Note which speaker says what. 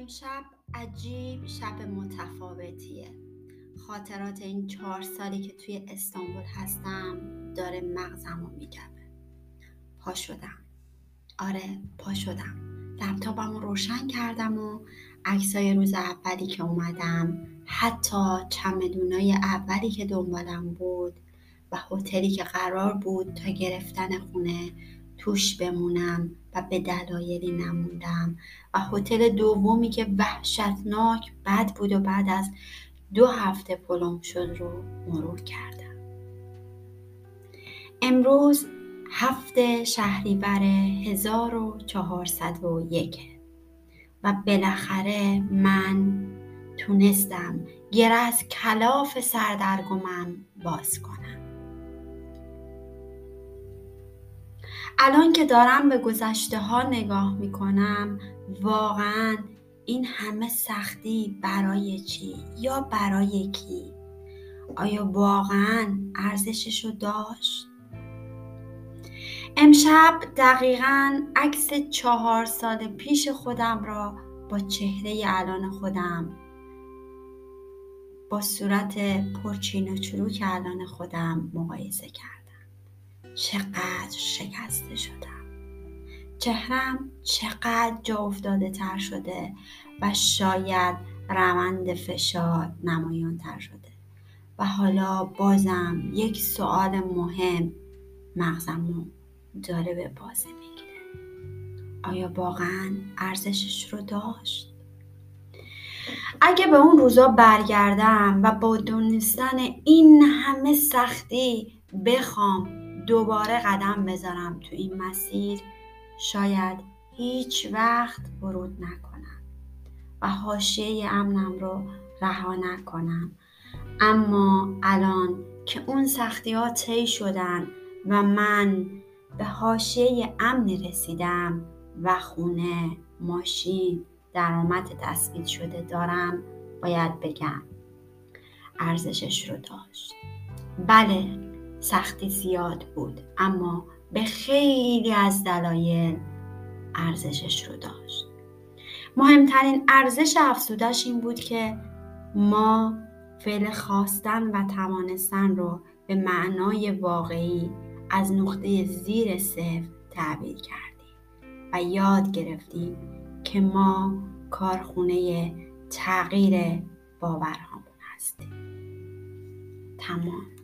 Speaker 1: امشب عجیب شب متفاوتیه. خاطرات این چهار سالی که توی استانبول هستم داره مغزم رو میگبه پا شدم. آره پا شدم. لپتاپم رو روشن کردم و عکسای روز اولی که اومدم حتی چمدونای اولی که دنبالم بود و هتلی که قرار بود تا گرفتن خونه توش بمونم و به دلایلی نموندم. و هتل دومی که وحشتناک بد بود و بعد از دو هفته پلم شد رو مرور کردم. امروز هفته شهریور 1401 و بالاخره من تونستم گره از کلاف سردرگمم باز کنم. الان که دارم به گذشته ها نگاه می کنم واقعا این همه سختی برای چی؟ یا برای کی؟ آیا واقعا ارزشش رو داشت؟ امشب دقیقا عکس چهار سال پیش خودم را با چهره الان خودم با صورت پرچین و چروک الان خودم مقایسه کردم. چقدر شکسته شدم. چهرم چقدر جا افتاده تر شده و شاید روند فشار نمایان تر شده. و حالا بازم یک سوال مهم مغزمو داره به بازه می‌گیره. آیا واقعا ارزشش رو داشت؟ اگه به اون روزا برگردم و با دونستن این همه سختی بخوام دوباره قدم بذارم تو این مسیر شاید هیچ وقت ورود نکنم و حاشیه امنم رو رها نکنم. اما الان که اون سختی ها طی شدن و من به حاشیه امنی رسیدم و خونه ماشین درآمد تثبیت شده دارم باید بگم ارزشش رو داشت. بله سختی زیاد بود اما به خیلی از دلایل ارزشش رو داشت. مهمترین ارزش افسودش این بود که ما فعل خواستن و توانستن رو به معنای واقعی از نقطه زیر صفر تعبیر کردیم و یاد گرفتیم که ما کارخونه تغییر باورهامون هستیم. تمام.